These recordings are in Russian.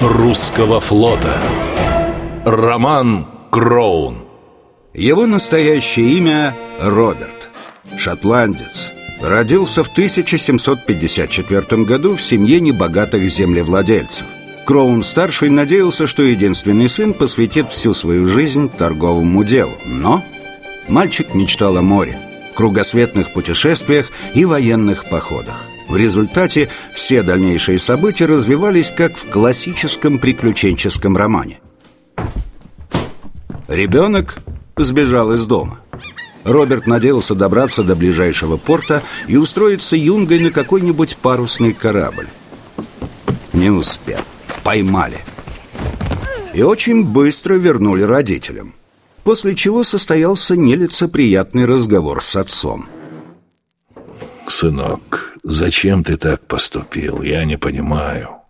русского флота. Роман Кроун. Его настоящее имя Роберт. Шотландец. Родился в 1754 году в семье небогатых землевладельцев. Кроун-старший надеялся, что единственный сын посвятит всю свою жизнь торговому делу. Но мальчик мечтал о море, кругосветных путешествиях и военных походах в результате все дальнейшие события развивались как в классическом приключенческом романе. Ребенок сбежал из дома. Роберт надеялся добраться до ближайшего порта и устроиться юнгой на какой-нибудь парусный корабль. Не успел. Поймали. И очень быстро вернули родителям. После чего состоялся нелицеприятный разговор с отцом. Сынок, зачем ты так поступил? Я не понимаю.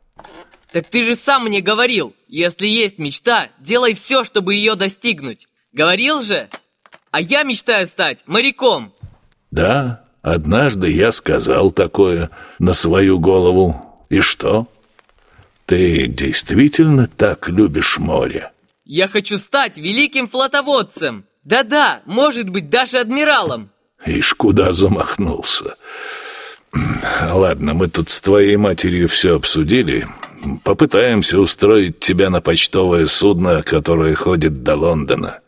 Так ты же сам мне говорил, если есть мечта, делай все, чтобы ее достигнуть. Говорил же? А я мечтаю стать моряком. Да, однажды я сказал такое на свою голову. И что? Ты действительно так любишь море? Я хочу стать великим флотоводцем. Да-да, может быть, даже адмиралом. Ишь, куда замахнулся. Ладно, мы тут с твоей матерью все обсудили. Попытаемся устроить тебя на почтовое судно, которое ходит до Лондона.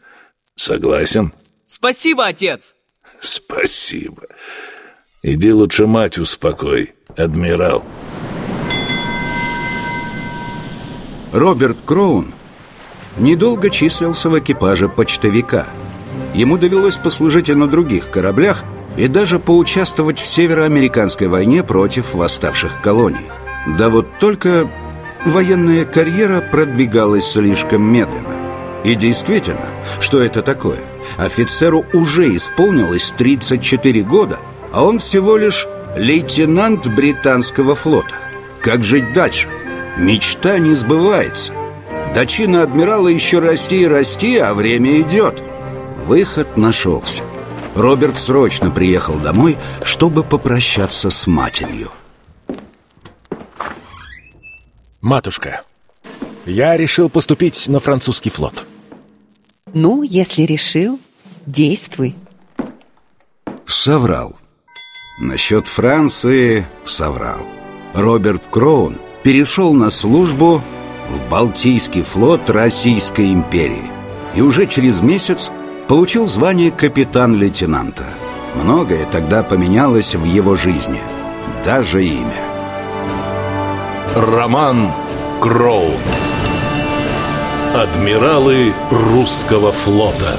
Согласен? Спасибо, отец. Спасибо. Иди лучше мать успокой, адмирал. Роберт Кроун недолго числился в экипаже почтовика – Ему довелось послужить и на других кораблях и даже поучаствовать в североамериканской войне против восставших колоний. Да вот только военная карьера продвигалась слишком медленно. И действительно, что это такое? Офицеру уже исполнилось 34 года, а он всего лишь лейтенант британского флота. Как жить дальше? Мечта не сбывается. До чина адмирала еще расти и расти, а время идет – Выход нашелся. Роберт срочно приехал домой, чтобы попрощаться с матерью. Матушка, я решил поступить на французский флот. Ну, если решил, действуй. Соврал. Насчет Франции соврал. Роберт Кроун перешел на службу в Балтийский флот Российской империи. И уже через месяц получил звание капитан-лейтенанта. Многое тогда поменялось в его жизни, даже имя. Роман Кроун Адмиралы русского флота